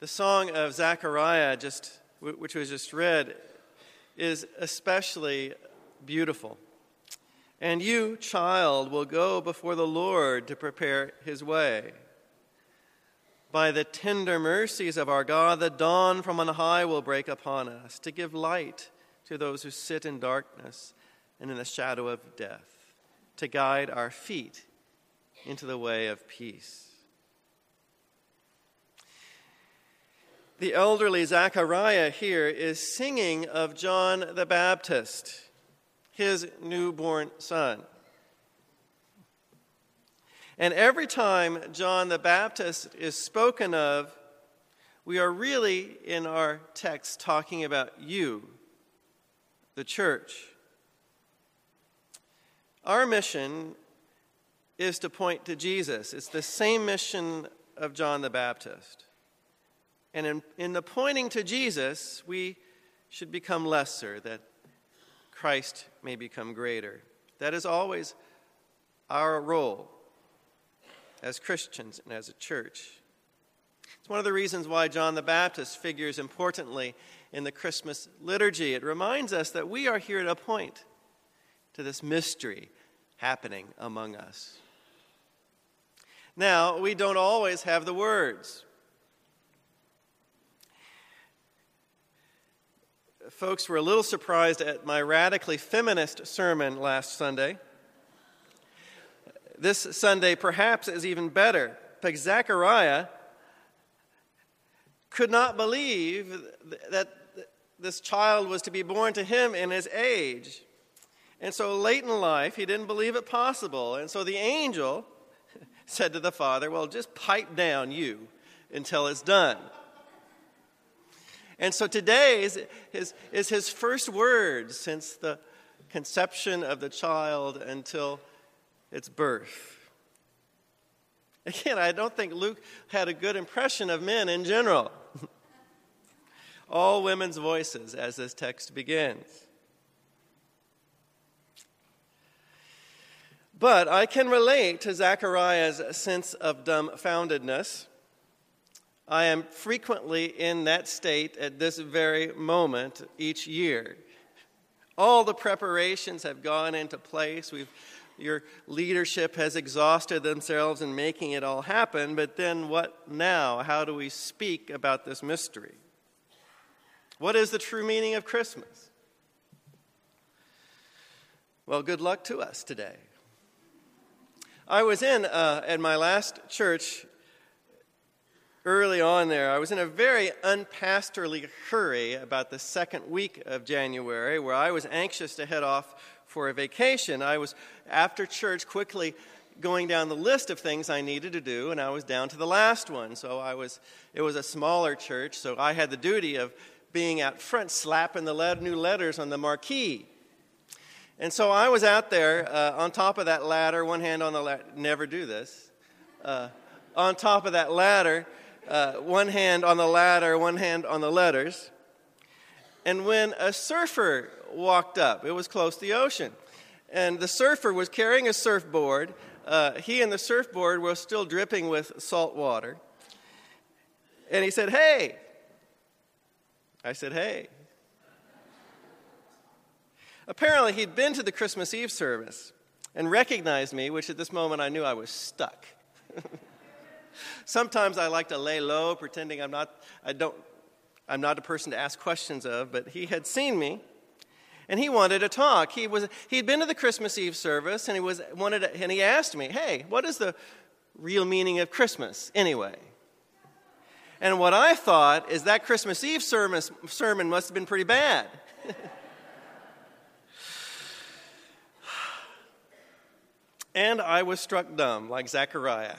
The song of Zechariah, just, which was just read, is especially beautiful. And you, child, will go before the Lord to prepare his way. By the tender mercies of our God, the dawn from on high will break upon us to give light to those who sit in darkness and in the shadow of death, to guide our feet into the way of peace. The elderly Zechariah here is singing of John the Baptist, his newborn son. And every time John the Baptist is spoken of, we are really in our text talking about you, the church. Our mission is to point to Jesus. It's the same mission of John the Baptist. And in, in the pointing to Jesus, we should become lesser, that Christ may become greater. That is always our role as Christians and as a church. It's one of the reasons why John the Baptist figures importantly in the Christmas liturgy. It reminds us that we are here to point to this mystery happening among us. Now, we don't always have the words. Folks were a little surprised at my radically feminist sermon last Sunday. This Sunday, perhaps, is even better because Zechariah could not believe that this child was to be born to him in his age. And so late in life, he didn't believe it possible. And so the angel said to the father, Well, just pipe down you until it's done. And so today is his, is his first word since the conception of the child until its birth. Again, I don't think Luke had a good impression of men in general. All women's voices as this text begins. But I can relate to Zechariah's sense of dumbfoundedness. I am frequently in that state at this very moment each year. All the preparations have gone into place. We've your leadership has exhausted themselves in making it all happen, but then what now? How do we speak about this mystery? What is the true meaning of Christmas? Well, good luck to us today. I was in, uh, at my last church early on there, I was in a very unpastorly hurry about the second week of January where I was anxious to head off for a vacation. I was, after church, quickly going down the list of things I needed to do, and I was down to the last one. So I was, it was a smaller church, so I had the duty of being out front, slapping the let- new letters on the marquee. And so I was out there uh, on top of that ladder, one hand on the ladder, never do this, uh, on top of that ladder, uh, one hand on the ladder, one hand on the letters. And when a surfer walked up. It was close to the ocean. And the surfer was carrying a surfboard. Uh, he and the surfboard were still dripping with salt water. And he said, Hey. I said, Hey. Apparently, he'd been to the Christmas Eve service and recognized me, which at this moment I knew I was stuck. Sometimes I like to lay low, pretending I'm not, I don't, I'm not a person to ask questions of, but he had seen me and he wanted to talk. He was he'd been to the Christmas Eve service and he was wanted to, and he asked me, "Hey, what is the real meaning of Christmas anyway?" And what I thought is that Christmas Eve sermon, sermon must have been pretty bad. and I was struck dumb, like Zechariah.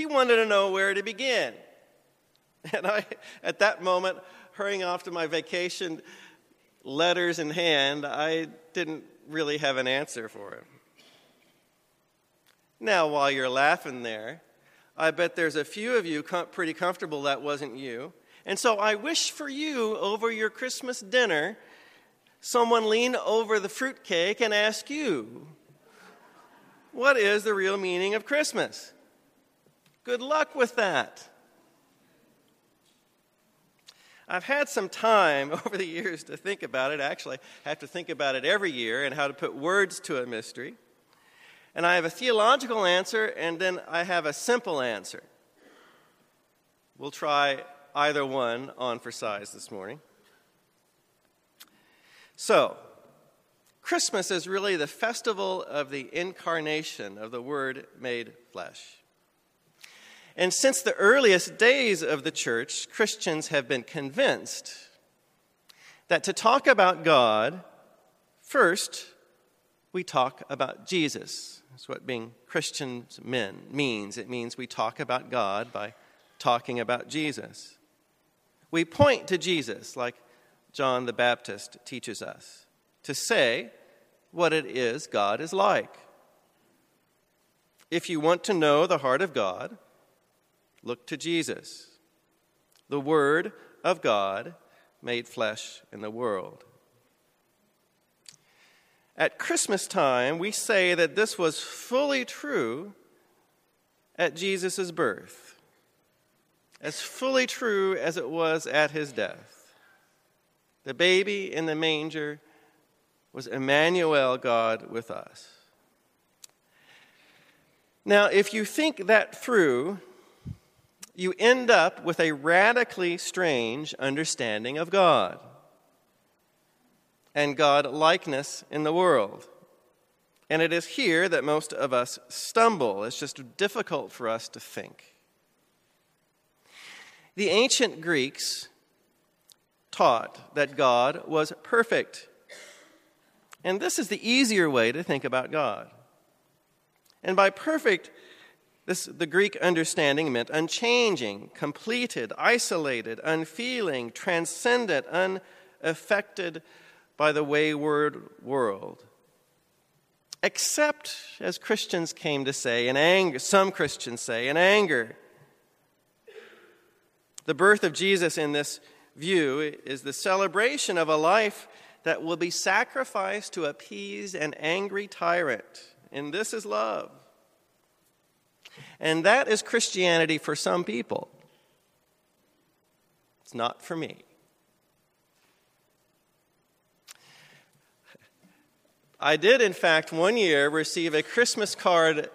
He wanted to know where to begin. And I, at that moment, hurrying off to my vacation, letters in hand, I didn't really have an answer for him. Now, while you're laughing there, I bet there's a few of you com- pretty comfortable that wasn't you. And so I wish for you over your Christmas dinner, someone lean over the fruitcake and ask you, What is the real meaning of Christmas? Good luck with that. I've had some time over the years to think about it. Actually, I have to think about it every year and how to put words to a mystery. And I have a theological answer, and then I have a simple answer. We'll try either one on for size this morning. So, Christmas is really the festival of the incarnation of the Word made flesh. And since the earliest days of the church, Christians have been convinced that to talk about God, first, we talk about Jesus. That's what being Christians men means. It means we talk about God by talking about Jesus. We point to Jesus, like John the Baptist teaches us, to say what it is God is like. If you want to know the heart of God, Look to Jesus, the Word of God made flesh in the world. At Christmas time, we say that this was fully true at Jesus' birth, as fully true as it was at his death. The baby in the manger was Emmanuel, God with us. Now, if you think that through, you end up with a radically strange understanding of God and God likeness in the world. And it is here that most of us stumble. It's just difficult for us to think. The ancient Greeks taught that God was perfect. And this is the easier way to think about God. And by perfect, this, the Greek understanding meant unchanging, completed, isolated, unfeeling, transcendent, unaffected by the wayward world. Except, as Christians came to say, in anger, some Christians say, in anger. The birth of Jesus in this view is the celebration of a life that will be sacrificed to appease an angry tyrant. And this is love. And that is Christianity for some people. It's not for me. I did, in fact, one year receive a Christmas card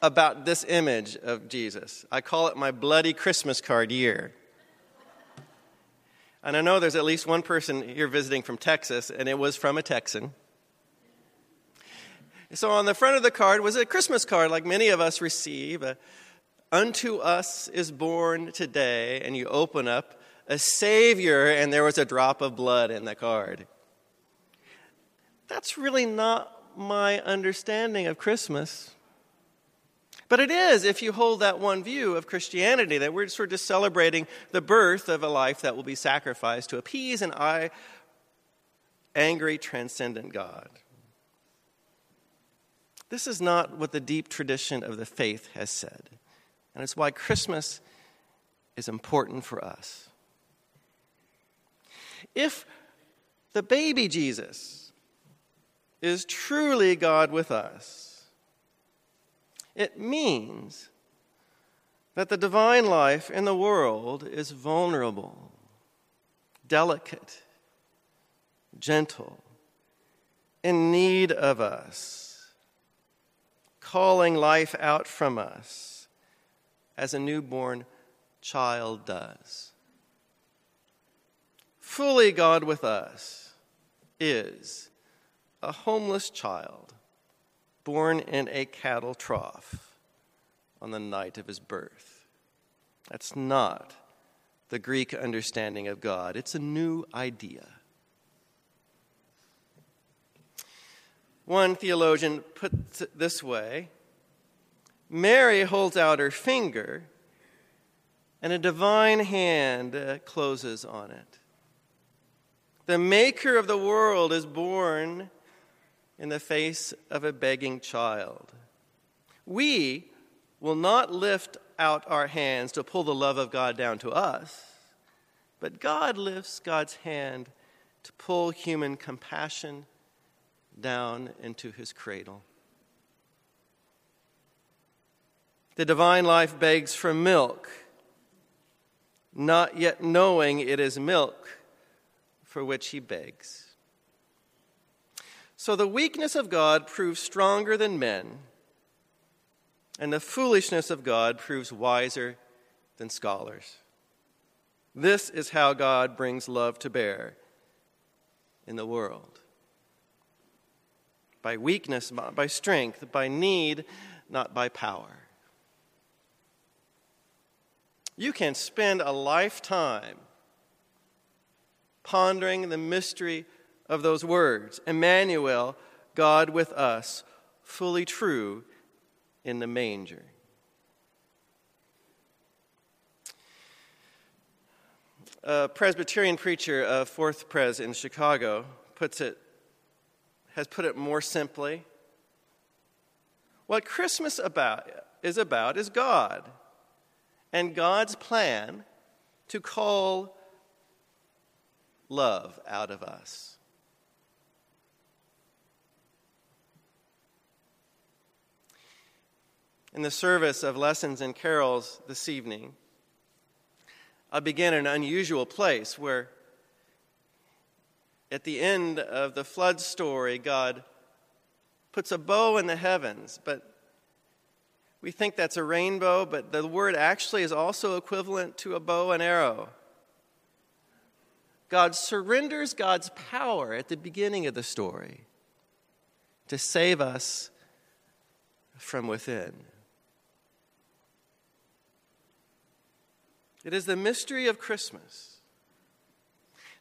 about this image of Jesus. I call it my bloody Christmas card year. And I know there's at least one person here visiting from Texas, and it was from a Texan. So on the front of the card was a Christmas card, like many of us receive. Unto us is born today, and you open up a Savior, and there was a drop of blood in the card. That's really not my understanding of Christmas. But it is if you hold that one view of Christianity that we're sort of just celebrating the birth of a life that will be sacrificed to appease an angry, transcendent God. This is not what the deep tradition of the faith has said. And it's why Christmas is important for us. If the baby Jesus is truly God with us, it means that the divine life in the world is vulnerable, delicate, gentle, in need of us calling life out from us as a newborn child does. Fully God with us is a homeless child born in a cattle trough on the night of his birth. That's not the Greek understanding of God, it's a new idea. One theologian puts it this way Mary holds out her finger, and a divine hand uh, closes on it. The maker of the world is born in the face of a begging child. We will not lift out our hands to pull the love of God down to us, but God lifts God's hand to pull human compassion down into his cradle. The divine life begs for milk, not yet knowing it is milk for which he begs. So the weakness of God proves stronger than men, and the foolishness of God proves wiser than scholars. This is how God brings love to bear in the world by weakness, by strength, by need, not by power. You can spend a lifetime pondering the mystery of those words Emmanuel, God with us, fully true in the manger. A Presbyterian preacher of Fourth Pres in Chicago puts it, has put it more simply. What Christmas about is about is God and God's plan to call love out of us. In the service of lessons and carols this evening, I begin in an unusual place where, at the end of the flood story, God puts a bow in the heavens, but we think that's a rainbow, but the word actually is also equivalent to a bow and arrow. God surrenders God's power at the beginning of the story to save us from within. It is the mystery of Christmas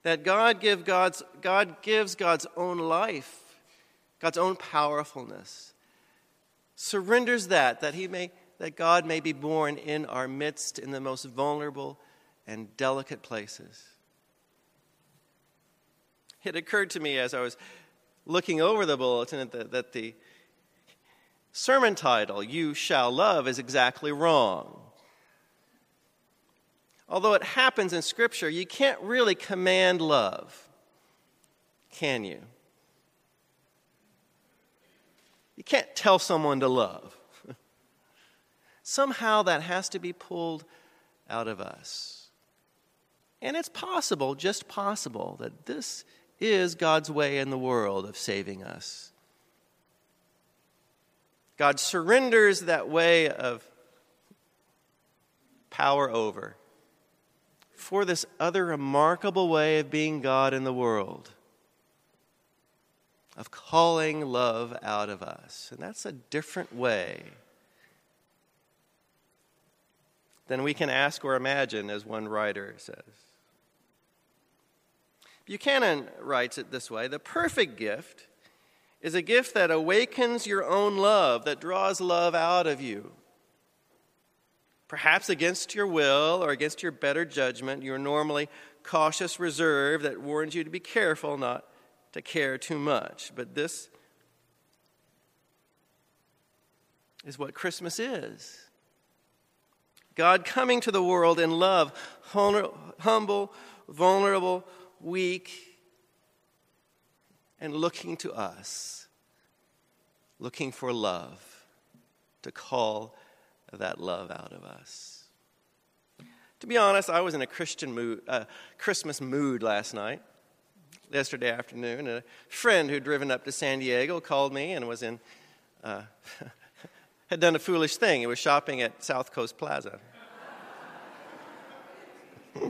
that God, give God's, God gives God's own life, God's own powerfulness surrenders that, that, he may, that God may be born in our midst in the most vulnerable and delicate places. It occurred to me as I was looking over the bulletin that, that the sermon title, You Shall Love, is exactly wrong. Although it happens in Scripture, you can't really command love, can you? You can't tell someone to love. Somehow that has to be pulled out of us. And it's possible, just possible, that this is God's way in the world of saving us. God surrenders that way of power over for this other remarkable way of being God in the world of calling love out of us. And that's a different way than we can ask or imagine, as one writer says. Buchanan writes it this way The perfect gift is a gift that awakens your own love, that draws love out of you. Perhaps against your will or against your better judgment, your normally cautious reserve that warns you to be careful not to care too much. But this is what Christmas is God coming to the world in love, humble, vulnerable, weak, and looking to us, looking for love to call that love out of us. To be honest, I was in a Christian mood, uh, Christmas mood last night yesterday afternoon. A friend who'd driven up to San Diego called me and was in, uh, had done a foolish thing. He was shopping at South Coast Plaza.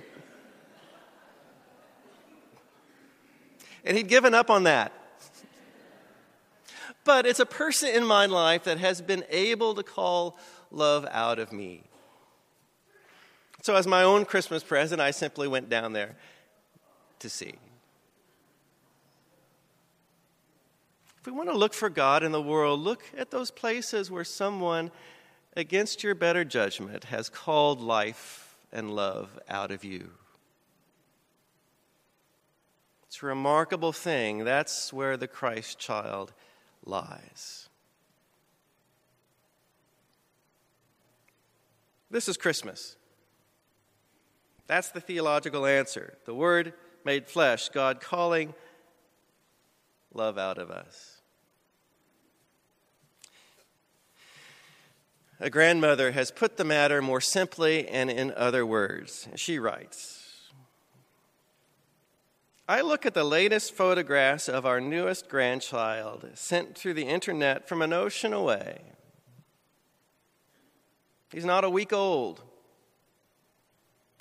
and he'd given up on that. But it's a person in my life that has been able to call love out of me. So, as my own Christmas present, I simply went down there to see. If we want to look for God in the world, look at those places where someone, against your better judgment, has called life and love out of you. It's a remarkable thing. That's where the Christ child lies. This is Christmas. That's the theological answer. The Word made flesh, God calling love out of us. A grandmother has put the matter more simply and in other words. She writes I look at the latest photographs of our newest grandchild sent through the internet from an ocean away. He's not a week old.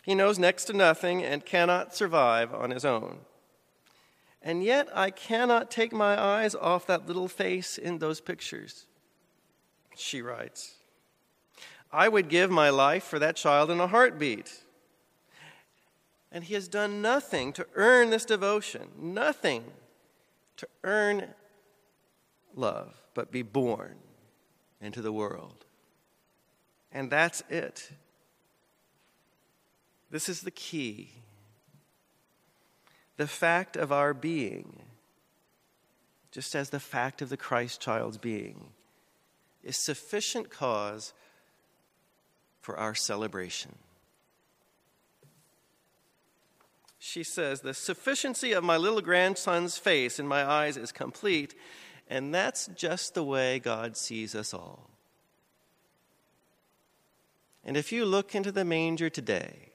He knows next to nothing and cannot survive on his own. And yet, I cannot take my eyes off that little face in those pictures. She writes I would give my life for that child in a heartbeat. And he has done nothing to earn this devotion, nothing to earn love, but be born into the world. And that's it. This is the key. The fact of our being, just as the fact of the Christ child's being, is sufficient cause for our celebration. She says, The sufficiency of my little grandson's face in my eyes is complete, and that's just the way God sees us all. And if you look into the manger today,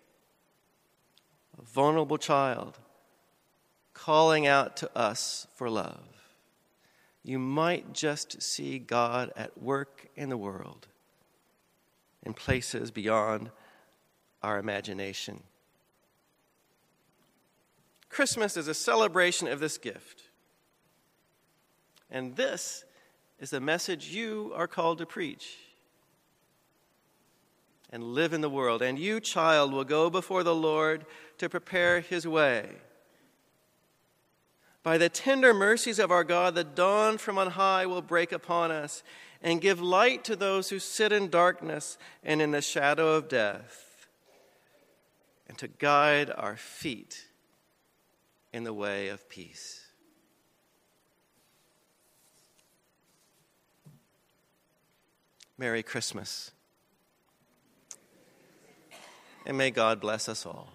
a vulnerable child calling out to us for love, you might just see God at work in the world in places beyond our imagination. Christmas is a celebration of this gift. And this is the message you are called to preach and live in the world. And you, child, will go before the Lord to prepare his way. By the tender mercies of our God, the dawn from on high will break upon us and give light to those who sit in darkness and in the shadow of death, and to guide our feet in the way of peace. Merry Christmas. And may God bless us all.